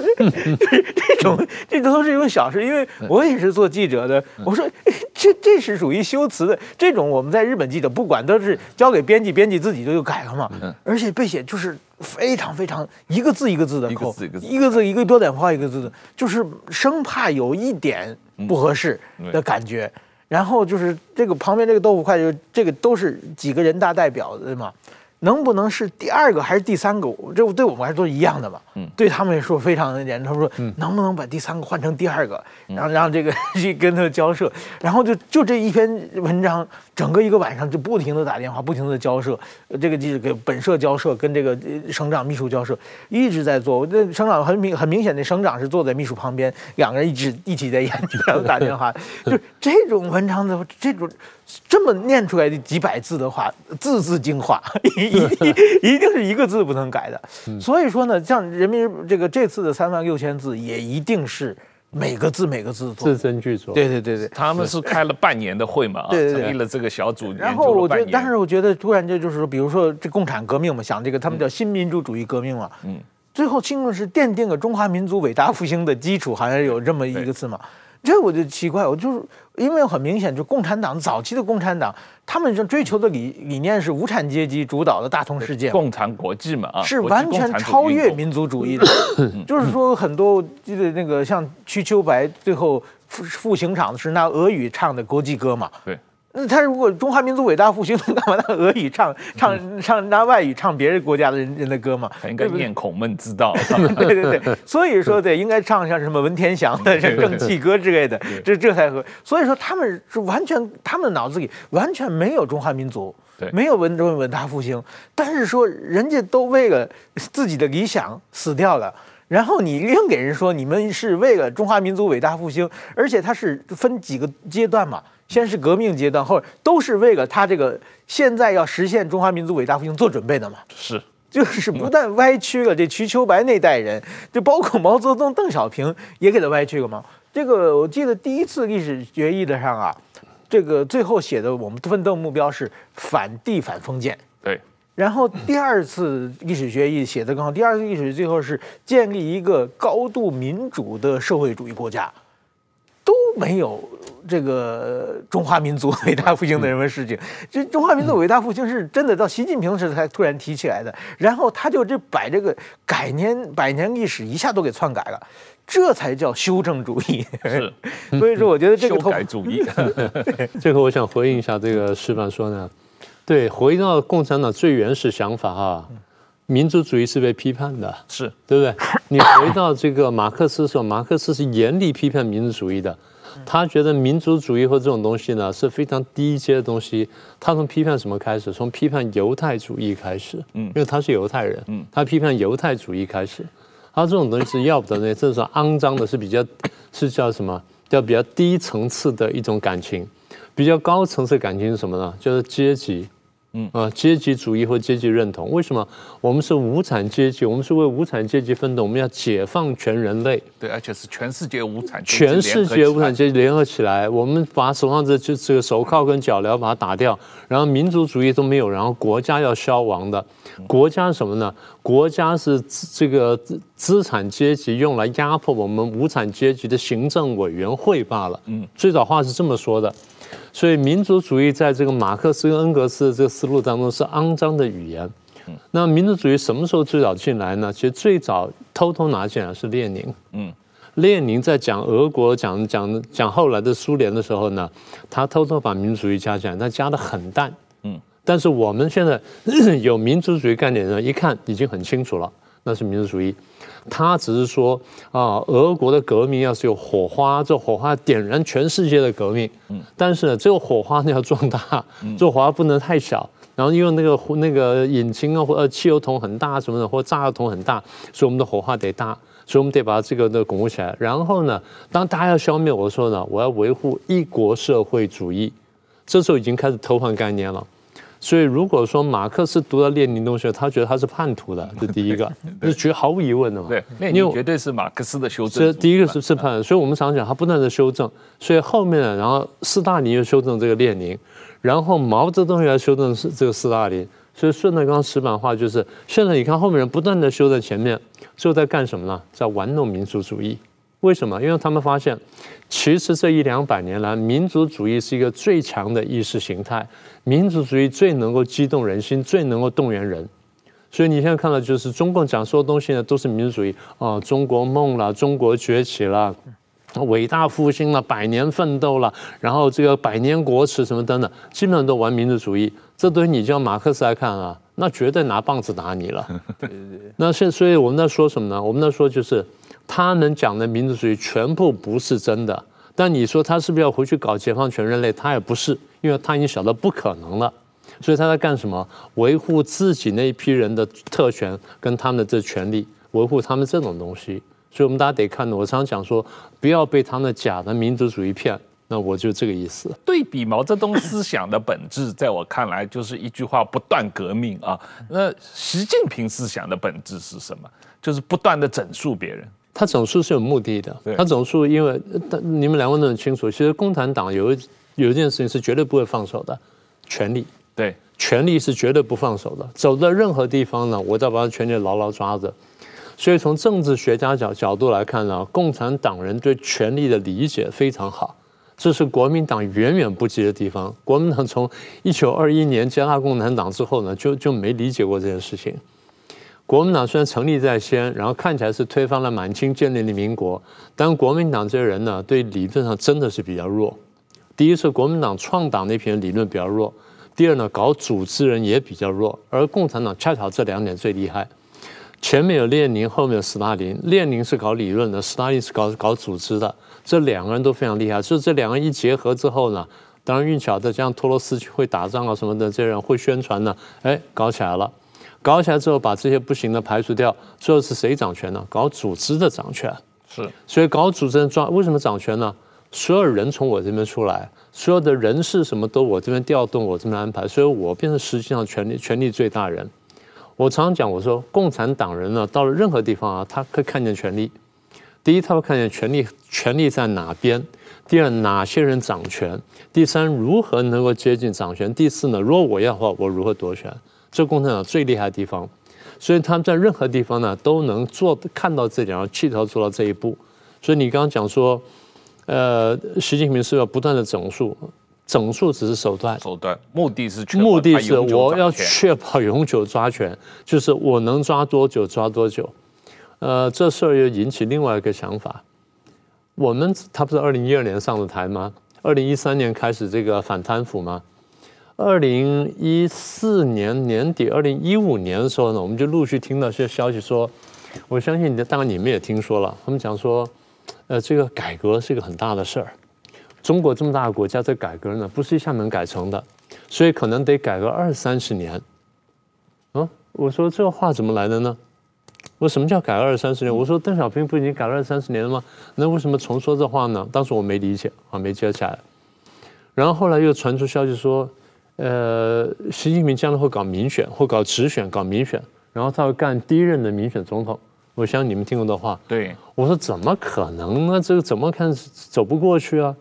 这种这都是一种小事，因为我也是做记者的。我说这这是属于修辞的这种，我们在日本记者不管都是交给编辑，编辑自己就就改了嘛。而且被写就是非常非常一个字一个字的扣，一个字一个标点符号一个字的，就是生怕有一点不合适的感觉。然后就是这个旁边这个豆腐块，就这个都是几个人大代表的嘛。能不能是第二个还是第三个？这对我们来说都是一样的嘛。嗯，对他们来说非常的简单。他说，能不能把第三个换成第二个，然后让这个 去跟他交涉。然后就就这一篇文章，整个一个晚上就不停的打电话，不停的交涉。这个记者给本社交涉，跟这个省长秘书交涉，一直在做。这省长很明很明显，那省长是坐在秘书旁边，两个人一直一起在研究，然后打电话。就这种文章的这种。这么念出来的几百字的话，字字精华，一一一定是一个字不能改的。所以说呢，像人民这个这次的三万六千字，也一定是每个字每个字
字斟句酌。
对对对对，
他们是开了半年的会嘛，
对对，
成立了这个小组。
然后我觉得，但是我觉得突然间就是说，比如说这共产革命嘛，想这个他们叫新民主主义革命嘛，嗯，最后清楚是奠定了中华民族伟大复兴的基础，好像有这么一个字嘛。这我就奇怪，我就是因为很明显，就共产党早期的共产党，他们追求的理理念是无产阶级主导的大同世界，
共产国际嘛啊，
是完全超越民族主义的。就是说，很多记得那个像瞿秋白最后赴赴刑场是拿俄语唱的国际歌嘛？
对。
那他如果中华民族伟大复兴，干嘛拿俄语唱唱唱拿外语唱别人国家的人人的歌嘛？
应该念孔孟之道。
对对对，所以说对，应该唱像什么文天祥的《正气歌》之类的，这这才合。所以说他们是完全，他们的脑子里完全没有中华民族，
对，
没有文中伟大复兴。但是说人家都为了自己的理想死掉了，然后你另给人说你们是为了中华民族伟大复兴，而且它是分几个阶段嘛。先是革命阶段，后都是为了他这个现在要实现中华民族伟大复兴做准备的嘛？
是，
就是不但歪曲了这瞿秋白那代人，就包括毛泽东、邓小平也给他歪曲了嘛。这个我记得第一次历史决议的上啊，这个最后写的我们奋斗目标是反帝反封建。
对。
然后第二次历史决议写的更好，第二次历史最后是建立一个高度民主的社会主义国家，都没有。这个中华民族伟大复兴的人文事情，这中华民族伟大复兴是真的到习近平时才突然提起来的，然后他就这把这个百年百年历史一下都给篡改了，这才叫修正主义。
是，
所以说我觉得这个
修改主义。
这个我想回应一下这个矢板说呢，对，回到共产党最原始想法啊。民族主义是被批判的，
是
对不对？你回到这个马克思的时候，马克思是严厉批判民族主义的，他觉得民族主义或这种东西呢是非常低阶的东西。他从批判什么开始？从批判犹太主义开始，嗯，因为他是犹太人，嗯，他批判犹太主义开始。他这种东西是要不得的，这种肮脏的，是比较是叫什么？叫比较低层次的一种感情，比较高层次的感情是什么呢？就是阶级。嗯啊，阶级主义和阶级认同，为什么我们是无产阶级？我们是为无产阶级奋斗，我们要解放全人类。
对，而且是全世界无产阶级，
全世界无产阶级联合起来，我们把手上这就这个手铐跟脚镣把它打掉，然后民族主义都没有，然后国家要消亡的。国家是什么呢？国家是这个资产阶级用来压迫我们无产阶级的行政委员会罢了。嗯，最早话是这么说的。所以民族主义在这个马克思跟恩格斯的这个思路当中是肮脏的语言。那民族主义什么时候最早进来呢？其实最早偷偷拿进来是列宁。嗯，列宁在讲俄国、讲讲讲后来的苏联的时候呢，他偷偷把民族主义加进来，他加的很淡。嗯，但是我们现在 有民族主义概念的人一看已经很清楚了，那是民族主义。他只是说啊，俄国的革命要是有火花，这火花点燃全世界的革命。嗯，但是呢，这个火花呢要壮大，这火花不能太小。然后因为那个那个引擎啊或呃汽油桶很大什么的，或炸药桶很大，所以我们的火花得大，所以我们得把这个的巩固起来。然后呢，当大家要消灭我的时候呢，我要维护一国社会主义。这时候已经开始偷换概念了。所以，如果说马克思读了列宁东西，他觉得他是叛徒的，这第一个，这绝毫无疑问的嘛。
对，列宁绝对是马克思的修正。
这第一个是是叛，所以我们常讲他不断的修正。所以后面呢，然后斯大林又修正这个列宁，然后毛泽东又来修正是这个斯大林。所以顺着刚刚石板话，就是现在你看后面人不断的修正前面，最后在干什么呢？在玩弄民族主义。为什么？因为他们发现，其实这一两百年来，民族主义是一个最强的意识形态，民族主义最能够激动人心，最能够动员人。所以你现在看到，就是中共讲说的东西呢，都是民族主义啊，中国梦了，中国崛起了，伟大复兴了，百年奋斗了，然后这个百年国耻什么等等，基本上都玩民族主义。这东西你叫马克思来看啊，那绝对拿棒子打你了。对对对。那现所以我们在说什么呢？我们在说就是。他们讲的民族主义全部不是真的，但你说他是不是要回去搞解放全人类？他也不是，因为他已经晓得不可能了，所以他在干什么？维护自己那一批人的特权跟他们的这权利，维护他们这种东西。所以我们大家得看，我常常讲说，不要被他们假的民族主义骗。那我就这个意思。
对比毛泽东思想的本质，在我看来就是一句话：不断革命啊。那习近平思想的本质是什么？就是不断的整肃别人。
他整肃是有目的的，他整肃，因为你们两位都很清楚，其实共产党有一有一件事情是绝对不会放手的，权力，
对，
权力是绝对不放手的，走到任何地方呢，我都要把他权力牢牢抓着。所以从政治学家角角度来看呢，共产党人对权力的理解非常好，这是国民党远远不及的地方。国民党从一九二一年接纳共产党之后呢，就就没理解过这件事情。国民党虽然成立在先，然后看起来是推翻了满清，建立的民国，但国民党这些人呢，对理论上真的是比较弱。第一是国民党创党那批人理论比较弱，第二呢，搞组织人也比较弱，而共产党恰巧这两点最厉害。前面有列宁，后面有斯大林。列宁是搞理论的，斯大林是搞搞组织的，这两个人都非常厉害。所以这两个一结合之后呢，当然运巧的，像托洛斯基会打仗啊什么的，这些人会宣传呢，哎，搞起来了。搞起来之后，把这些不行的排除掉，最后是谁掌权呢？搞组织的掌权。
是，
所以搞组织的抓，为什么掌权呢？所有人从我这边出来，所有的人事什么都我这边调动，我这边安排，所以我变成实际上权力权力最大人。我常常讲，我说共产党人呢，到了任何地方啊，他可以看见权力。第一，他会看见权力权力在哪边；第二，哪些人掌权；第三，如何能够接近掌权；第四呢，如果我要的话，我如何夺权。这共产党最厉害的地方，所以他们在任何地方呢都能做看到这点，然后企图做到这一步。所以你刚刚讲说，呃，习近平是要不断的整肃，整肃只是手段，
手段目的是
目的是我要确保永久抓权，就是我能抓多久抓多久。呃，这事儿又引起另外一个想法，我们他不是二零一二年上的台吗？二零一三年开始这个反贪腐吗？二零一四年年底，二零一五年的时候呢，我们就陆续听到一些消息说，我相信你，当然你们也听说了，他们讲说，呃，这个改革是一个很大的事儿，中国这么大的国家，这改革呢不是一下能改成的，所以可能得改个二三十年。嗯，我说这话怎么来的呢？我说什么叫改二三十年？我说邓小平不已经改了二三十年了吗？那为什么重说这话呢？当时我没理解啊，没接起来。然后后来又传出消息说。呃，习近平将来会搞民选，会搞直选，搞民选，然后他会干第一任的民选总统。我相信你们听过的话。
对，
我说怎么可能呢？这个怎么看走不过去啊？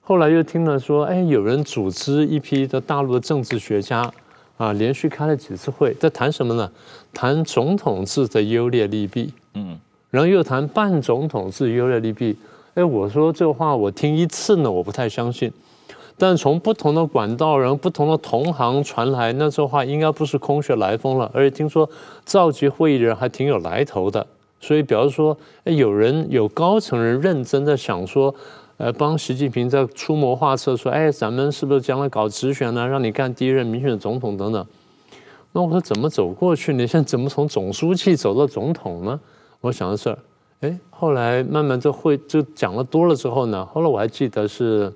后来又听了说，哎，有人组织一批的大陆的政治学家啊，连续开了几次会，在谈什么呢？谈总统制的优劣利弊。嗯，然后又谈半总统制优劣利弊。哎，我说这话我听一次呢，我不太相信。但从不同的管道，然后不同的同行传来，那这话应该不是空穴来风了。而且听说召集会议的人还挺有来头的，所以表示说，哎，有人有高层人认真的想说，呃，帮习近平在出谋划策，说，哎，咱们是不是将来搞直选呢？让你干第一任民选总统等等。那我说怎么走过去？你现在怎么从总书记走到总统呢？我想的是，哎，后来慢慢这会就讲了多了之后呢，后来我还记得是。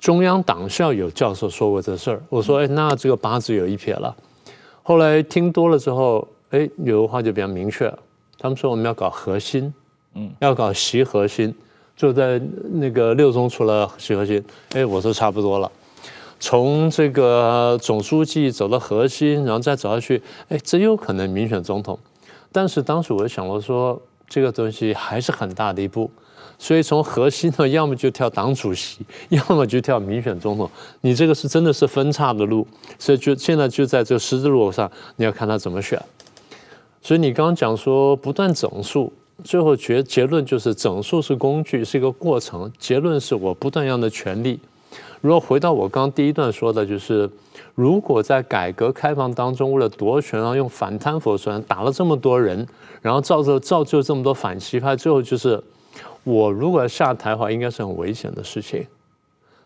中央党校有教授说过这事儿，我说：“哎，那这个八字有一撇了。”后来听多了之后，哎，有的话就比较明确了。他们说我们要搞核心，嗯，要搞习核心，就在那个六中出了习核心。哎，我说差不多了，从这个总书记走到核心，然后再走下去，哎，真有可能民选总统。但是当时我就想了说，这个东西还是很大的一步。所以从核心呢，要么就跳党主席，要么就跳民选总统。你这个是真的是分岔的路，所以就现在就在这个十字路口上，你要看他怎么选。所以你刚刚讲说不断整数，最后结结论就是整数是工具，是一个过程。结论是我不断要的权力。如果回到我刚第一段说的，就是如果在改革开放当中，为了夺权，然后用反贪腐手段打了这么多人，然后造就造就这么多反习派，最后就是。我如果要下台的话，应该是很危险的事情，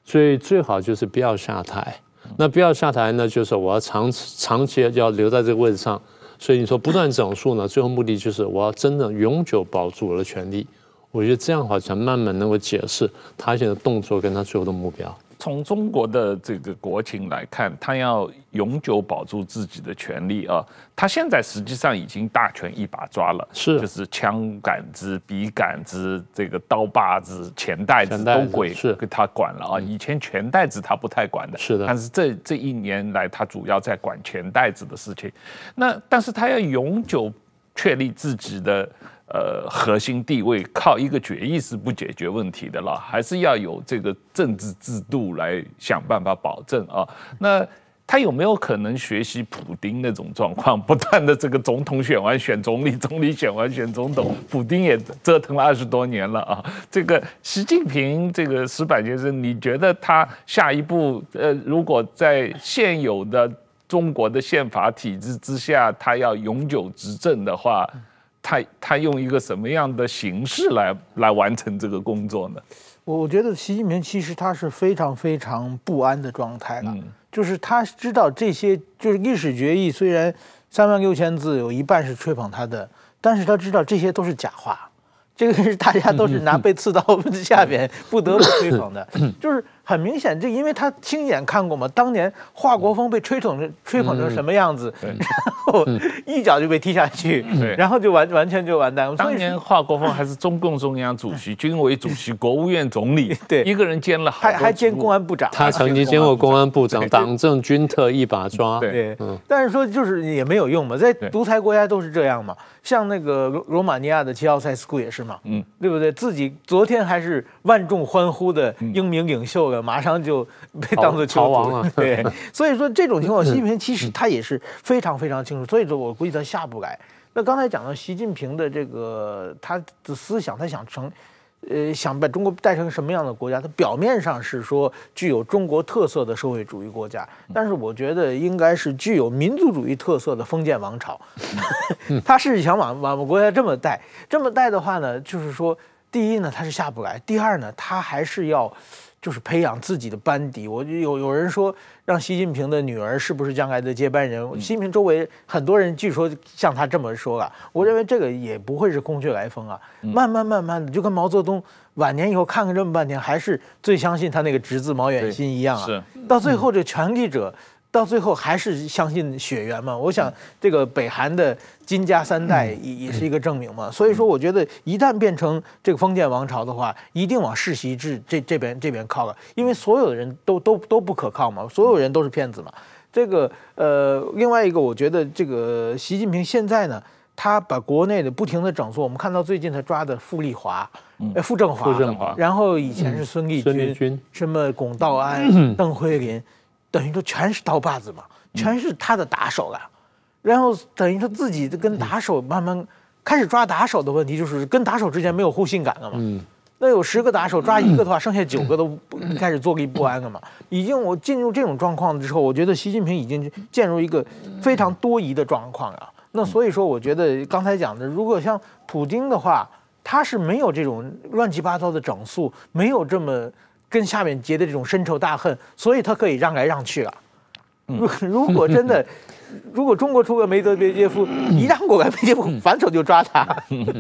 所以最好就是不要下台。那不要下台呢，就是我要长长期要留在这个位置上。所以你说不断整数呢，最后目的就是我要真的永久保住我的权利。我觉得这样的话才慢慢能够解释他现在动作跟他最后的目标。
从中国的这个国情来看，他要永久保住自己的权利啊！他现在实际上已经大权一把抓了，是就是枪杆子、笔杆子、这个刀把子、钱袋子都归是给他管了啊！以前钱袋子他不太管的，是的。但是这这一年来，他主要在管钱袋子的事情。那但是他要永久确立自己的。呃，核心地位靠一个决议是不解决问题的了，还是要有这个政治制度来想办法保证啊。那他有没有可能学习普丁那种状况，不断的这个总统选完选总理，总理选完选总统，普丁也折腾了二十多年了啊。这个习近平，这个石板先生，你觉得他下一步，呃，如果在现有的中国的宪法体制之下，他要永久执政的话，他他用一个什么样的形式来来完成这个工作呢？
我我觉得习近平其实他是非常非常不安的状态了。嗯就是他知道这些，就是历史决议，虽然三万六千字有一半是吹捧他的，但是他知道这些都是假话，这个是大家都是拿 被刺刀下边不得不吹捧的，就是。很明显，就因为他亲眼看过嘛，当年华国锋被吹捧成吹捧成什么样子，然 后一脚就被踢下去，然后就完完全就完蛋了。
当年华国锋还是中共中央主席、军委主席、国务院总理，对，一个人兼了，
还还兼公安部长。
他曾经兼过公安部长，党政军特一把抓。
对，但是说就是也没有用嘛，在独裁国家都是这样嘛。像那个罗罗马尼亚的齐奥塞斯库也是嘛，嗯，对不对？自己昨天还是万众欢呼的英明领袖。马上就被当做
逃亡了，
对，所以说这种情况，习近平其实他也是非常非常清楚，所以说我估计他下不来。那刚才讲到习近平的这个他的思想，他想成，呃，想把中国带成什么样的国家？他表面上是说具有中国特色的社会主义国家，但是我觉得应该是具有民族主义特色的封建王朝。他是想往往我们国家这么带，这么带的话呢，就是说，第一呢，他是下不来；第二呢，他还是要。就是培养自己的班底。我有有人说，让习近平的女儿是不是将来的接班人？习近平周围很多人据说像他这么说了。我认为这个也不会是空穴来风啊。慢慢慢慢的，就跟毛泽东晚年以后看看这么半天，还是最相信他那个侄子毛远新一样啊。是。到最后这权力者。到最后还是相信血缘嘛？我想这个北韩的金家三代也也是一个证明嘛。所以说，我觉得一旦变成这个封建王朝的话，一定往世袭制这这边这边靠了，因为所有的人都都都不可靠嘛，所有人都是骗子嘛。这个呃，另外一个，我觉得这个习近平现在呢，他把国内的不停的整肃，我们看到最近他抓的傅丽华、呃傅政华、傅政华，然后以前是孙立军、什么龚道安、邓辉林。等于说全是刀把子嘛，全是他的打手了，然后等于说自己跟打手慢慢开始抓打手的问题，就是跟打手之间没有互信感了嘛。嗯，那有十个打手抓一个的话，剩下九个都开始坐立不安了嘛。已经我进入这种状况之后，我觉得习近平已经进入一个非常多疑的状况了。那所以说，我觉得刚才讲的，如果像普京的话，他是没有这种乱七八糟的整肃，没有这么。跟下面结的这种深仇大恨，所以他可以让来让去啊。如如果真的，如果中国出个梅德韦杰夫，一让过来，梅杰夫反手就抓他。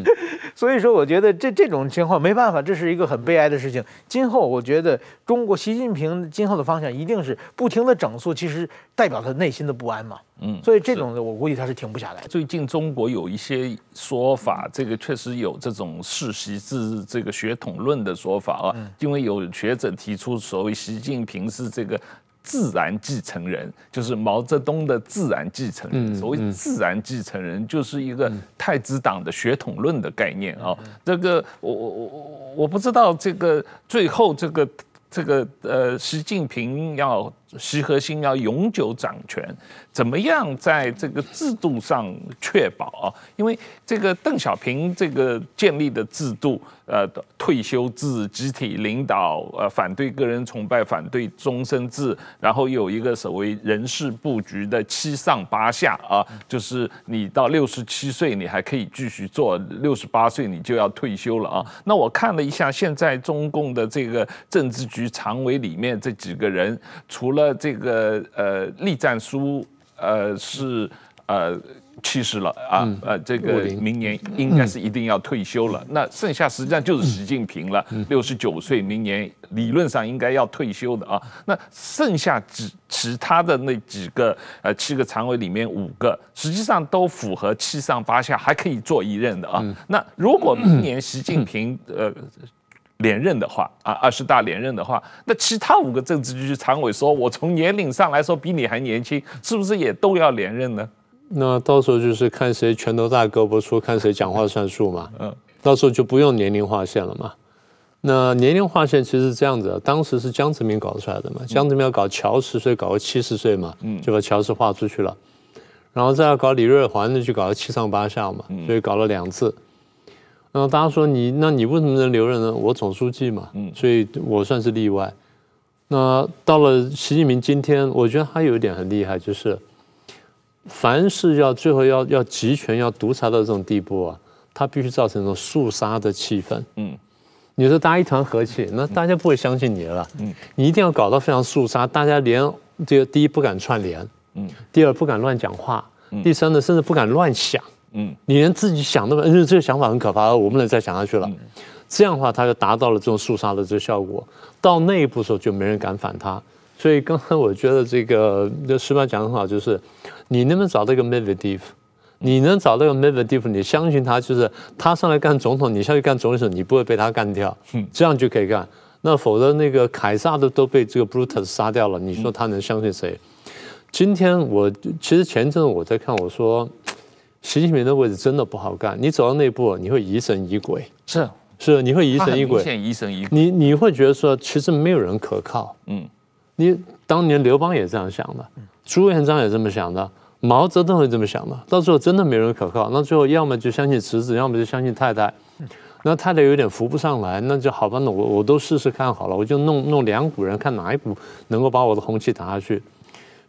所以说，我觉得这这种情况没办法，这是一个很悲哀的事情。今后，我觉得中国习近平今后的方向一定是不停的整肃，其实代表他内心的不安嘛。嗯，所以这种的我估计他是停不下来。
最近中国有一些说法，这个确实有这种世袭制这个血统论的说法啊，因为有学者提出所谓习近平是这个。自然继承人就是毛泽东的自然继承人。所谓自然继承人，就是一个太子党的血统论的概念啊。这个我我我我不知道这个最后这个这个呃，习近平要。习核心要永久掌权，怎么样在这个制度上确保啊？因为这个邓小平这个建立的制度，呃，退休制、集体领导，呃，反对个人崇拜、反对终身制，然后有一个所谓人事布局的七上八下啊，就是你到六十七岁你还可以继续做，六十八岁你就要退休了啊。那我看了一下，现在中共的这个政治局常委里面这几个人，除了这个呃，栗战书呃是呃去世了啊，呃这个明年应该是一定要退休了。那剩下实际上就是习近平了，六十九岁，明年理论上应该要退休的啊。那剩下几其他的那几个呃七个常委里面五个，实际上都符合七上八下，还可以做一任的啊。那如果明年习近平呃。连任的话啊，二十大连任的话，那其他五个政治局常委说，我从年龄上来说比你还年轻，是不是也都要连任呢？
那到时候就是看谁拳头大胳膊粗，看谁讲话算数嘛。嗯，到时候就不用年龄划线了嘛。那年龄划线其实是这样子，当时是江泽民搞出来的嘛，江泽民要搞乔十岁，搞个七十岁嘛，就把乔十划出去了，然后再要搞李瑞环，那就搞个七上八下嘛，所以搞了两次。然后大家说你，那你为什么能留任呢？我总书记嘛，嗯所以我算是例外。那到了习近平今天，我觉得他有一点很厉害，就是凡是要最后要要集权、要独裁到这种地步啊，他必须造成一种肃杀的气氛。嗯。你说大家一团和气，那大家不会相信你了。嗯，你一定要搞到非常肃杀，大家连这个第一不敢串联，嗯，第二不敢乱讲话，第三呢，甚至不敢乱想。嗯，你连自己想都，因为这个想法很可怕，我不能再想下去了。这样的话，他就达到了这种肃杀的这个效果。到那一步的时候，就没人敢反他。所以刚才我觉得这个这石板讲的很好，就是你能不能找到一个 Medvedev？你能找到一个 Medvedev，你相信他，就是他上来干总统，你下去干总理的时候，你不会被他干掉，这样就可以干。那否则那个凯撒的都被这个 Brutus 杀掉了，你说他能相信谁？今天我其实前阵子我在看，我说习近平的位置真的不好干，你走到那一步，你会疑神疑鬼，
是
是，你会疑神疑鬼，
疑神疑鬼，
你你会觉得说，其实没有人可靠。嗯，你当年刘邦也这样想的，朱元璋也这么想的。毛泽东也这么想的，到最后真的没人可靠，那最后要么就相信侄子，要么就相信太太。那太太有点扶不上来，那就好吧，那我我都试试看好了，我就弄弄两股人，看哪一股能够把我的红旗打下去。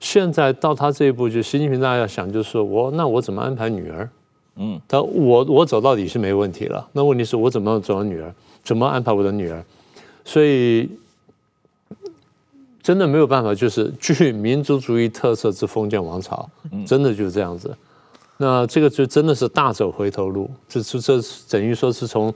现在到他这一步，就习近平大家要想，就是我那我怎么安排女儿？嗯，他我我走到底是没问题了，那问题是我怎么走女儿，怎么安排我的女儿？所以。真的没有办法，就是具民族主义特色之封建王朝，真的就是这样子。那这个就真的是大走回头路，这这这等于说是从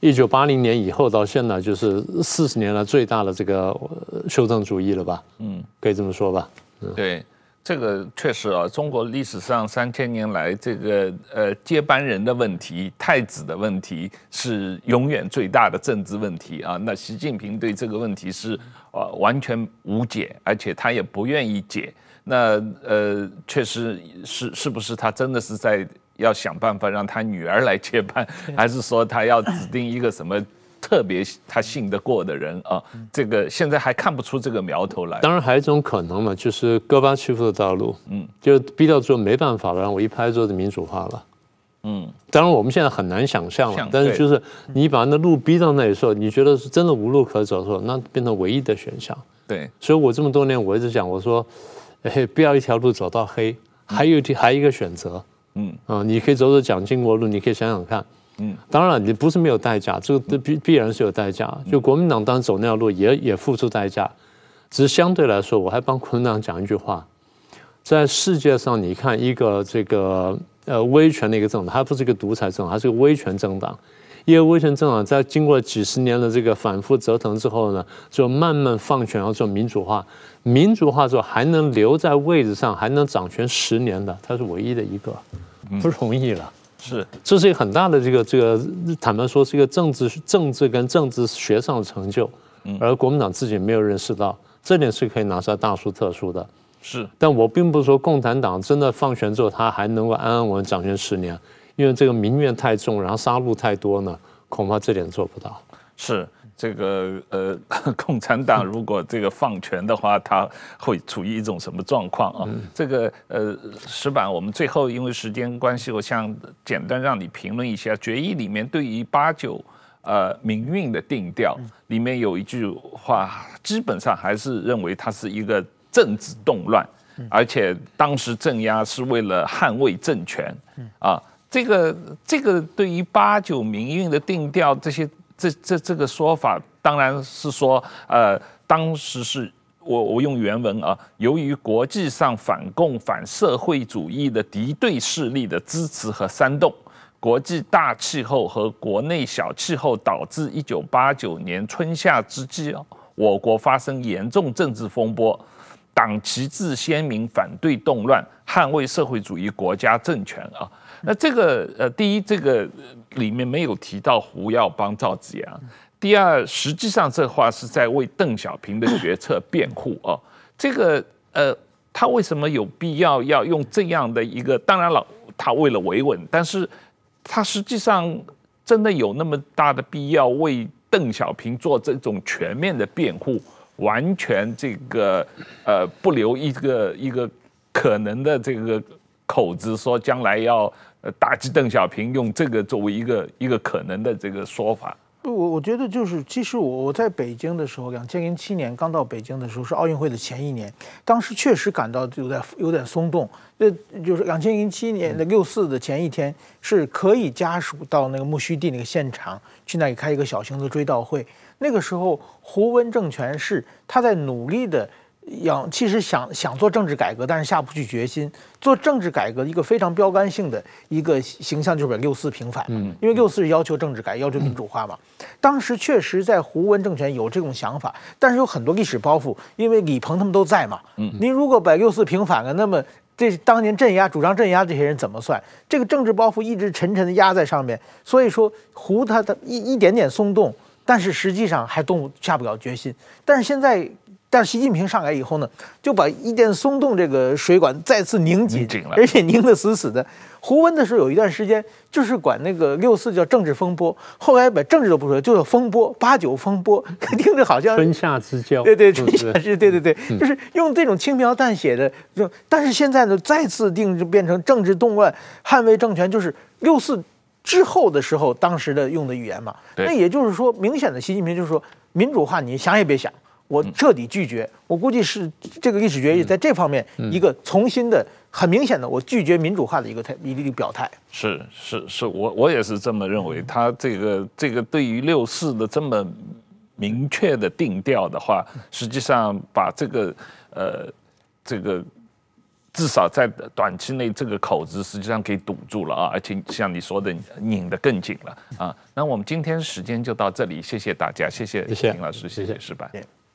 一九八零年以后到现在，就是四十年来最大的这个修正主义了吧？嗯，可以这么说吧？
嗯，对。这个确实啊，中国历史上三千年来，这个呃接班人的问题、太子的问题是永远最大的政治问题啊。那习近平对这个问题是呃完全无解，而且他也不愿意解。那呃，确实是是不是他真的是在要想办法让他女儿来接班，还是说他要指定一个什么？特别他信得过的人啊，这个现在还看不出这个苗头来。
当然还有一种可能嘛，就是戈巴契夫的道路，嗯，就逼到最后没办法了，然后我一拍桌子民主化了，嗯。当然我们现在很难想象了，但是就是你把那路逼到那里时候，你觉得是真的无路可走的时候，那变成唯一的选项。
对，
所以我这么多年我一直讲，我说，哎，不要一条路走到黑，还有一还有一个选择，嗯啊，你可以走走蒋经国路，你可以想想看。嗯，当然了，你不是没有代价，这个必必然是有代价。就国民党当时走那条路也也付出代价，只是相对来说，我还帮国民党讲一句话，在世界上，你看一个这个呃威权的一个政党，它不是一个独裁政党，它是个威权政党。一个威权政党在经过几十年的这个反复折腾之后呢，就慢慢放权，然后做民主化。民主化之后还能留在位置上，还能掌权十年的，它是唯一的一个，不容易了。
是，
这是一个很大的这个这个，坦白说是一个政治政治跟政治学上的成就，而国民党自己没有认识到，这点是可以拿出来大书特书的。
是，
但我并不是说共产党真的放权之后，他还能够安安稳稳掌权十年，因为这个民怨太重，然后杀戮太多呢，恐怕这点做不到。
是。这个呃，共产党如果这个放权的话，他会处于一种什么状况啊？这个呃，石板，我们最后因为时间关系，我想简单让你评论一下决议里面对于八九呃民运的定调，里面有一句话，基本上还是认为它是一个政治动乱，而且当时镇压是为了捍卫政权啊。这个这个对于八九民运的定调这些。这这这个说法当然是说，呃，当时是我我用原文啊，由于国际上反共反社会主义的敌对势力的支持和煽动，国际大气候和国内小气候导致一九八九年春夏之际，我国发生严重政治风波，党旗帜鲜明反对动乱，捍卫社会主义国家政权啊。那这个呃，第一，这个里面没有提到胡耀邦、赵紫阳。第二，实际上这话是在为邓小平的决策辩护哦。这个呃，他为什么有必要要用这样的一个？当然了，他为了维稳，但是他实际上真的有那么大的必要为邓小平做这种全面的辩护，完全这个呃不留一个一个可能的这个口子，说将来要呃打击邓小平，用这个作为一个一个可能的这个说法。
我我觉得就是，其实我我在北京的时候，两千零七年刚到北京的时候是奥运会的前一年，当时确实感到有点有点松动。那就是两千零七年的六四的前一天，是可以家属到那个木须地那个现场去那里开一个小型的追悼会。那个时候，胡温政权是他在努力的。要其实想想做政治改革，但是下不去决心。做政治改革一个非常标杆性的一个形象就是把六四平反，嗯，因为六四是要求政治改，要求民主化嘛。当时确实在胡温政权有这种想法，但是有很多历史包袱，因为李鹏他们都在嘛。嗯，您如果把六四平反了，那么这当年镇压、主张镇压这些人怎么算？这个政治包袱一直沉沉的压在上面。所以说胡他的一一点点松动，但是实际上还动下不了决心。但是现在。但是习近平上来以后呢，就把一点松动这个水管再次拧紧，紧了，而且拧得死死的。胡温的时候有一段时间就是管那个六四叫政治风波，后来把政治都不说，就叫风波，八九风波，听着好像
春夏之交。
对对，春夏之对对对，就是用这种轻描淡写的。就但是现在呢，再次定就变成政治动乱，捍卫政权，就是六四之后的时候，当时的用的语言嘛。那也就是说，明显的习近平就是说，民主化你想也别想。我彻底拒绝，我估计是这个历史决议在这方面一个重新的、很明显的，我拒绝民主化的一个态一个表态。
是是是，我我也是这么认为。他这个这个对于六四的这么明确的定调的话，实际上把这个呃这个。至少在短期内，这个口子实际上给堵住了啊，而且像你说的，拧得更紧了啊。那我们今天时间就到这里，谢谢大家，谢谢林老师，谢谢石板。